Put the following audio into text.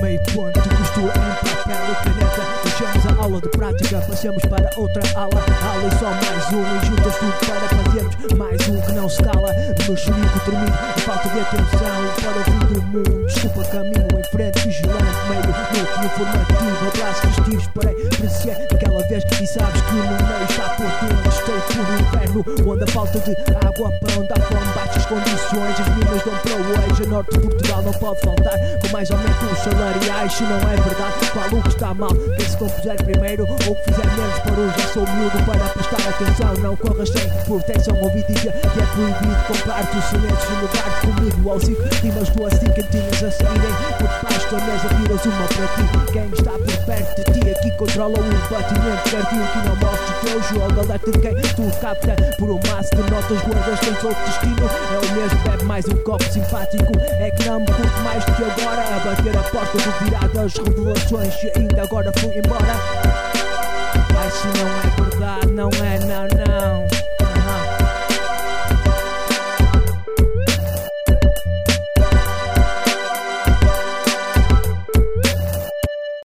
meio ponto, costura em papel e caneta. Deixamos a aula de prática, passamos para outra aula. Aula e só mais um, e juntas tudo para fazermos mais um que não se cala. No churico termino, a falta de atenção para o fim do mundo. Desculpa, caminho em frente, vigilante, meio núcleo informativo. Abraço festivos, parei, apreciei aquela vez. E sabes que no meio inverno, onde a falta de água, pão, dá fome, baixas condições. As minas dão para hoje, a norte de Portugal não pode faltar. Com mais aumento os salariais, se não é verdade, qual o que está mal? Quem se compuser primeiro ou que fizer menos parou. Já sou miúdo para prestar atenção, não corras sem proteção. Ouvi dizer que é proibido comprar tu silêncio no lugar de comigo. Ao cinco rimas duas assim cantinas a saírem mesa, tiras uma para ti. Quem está por perto de ti aqui controla o batimento cardíaco que não mostra o teu jogo. Alerta quem tu capta por um maço de notas guardas, tens outro destino. É o mesmo, bebe mais um copo simpático. É que não me curto mais do que agora a bater a porta do viradas revelações e ainda agora fui embora.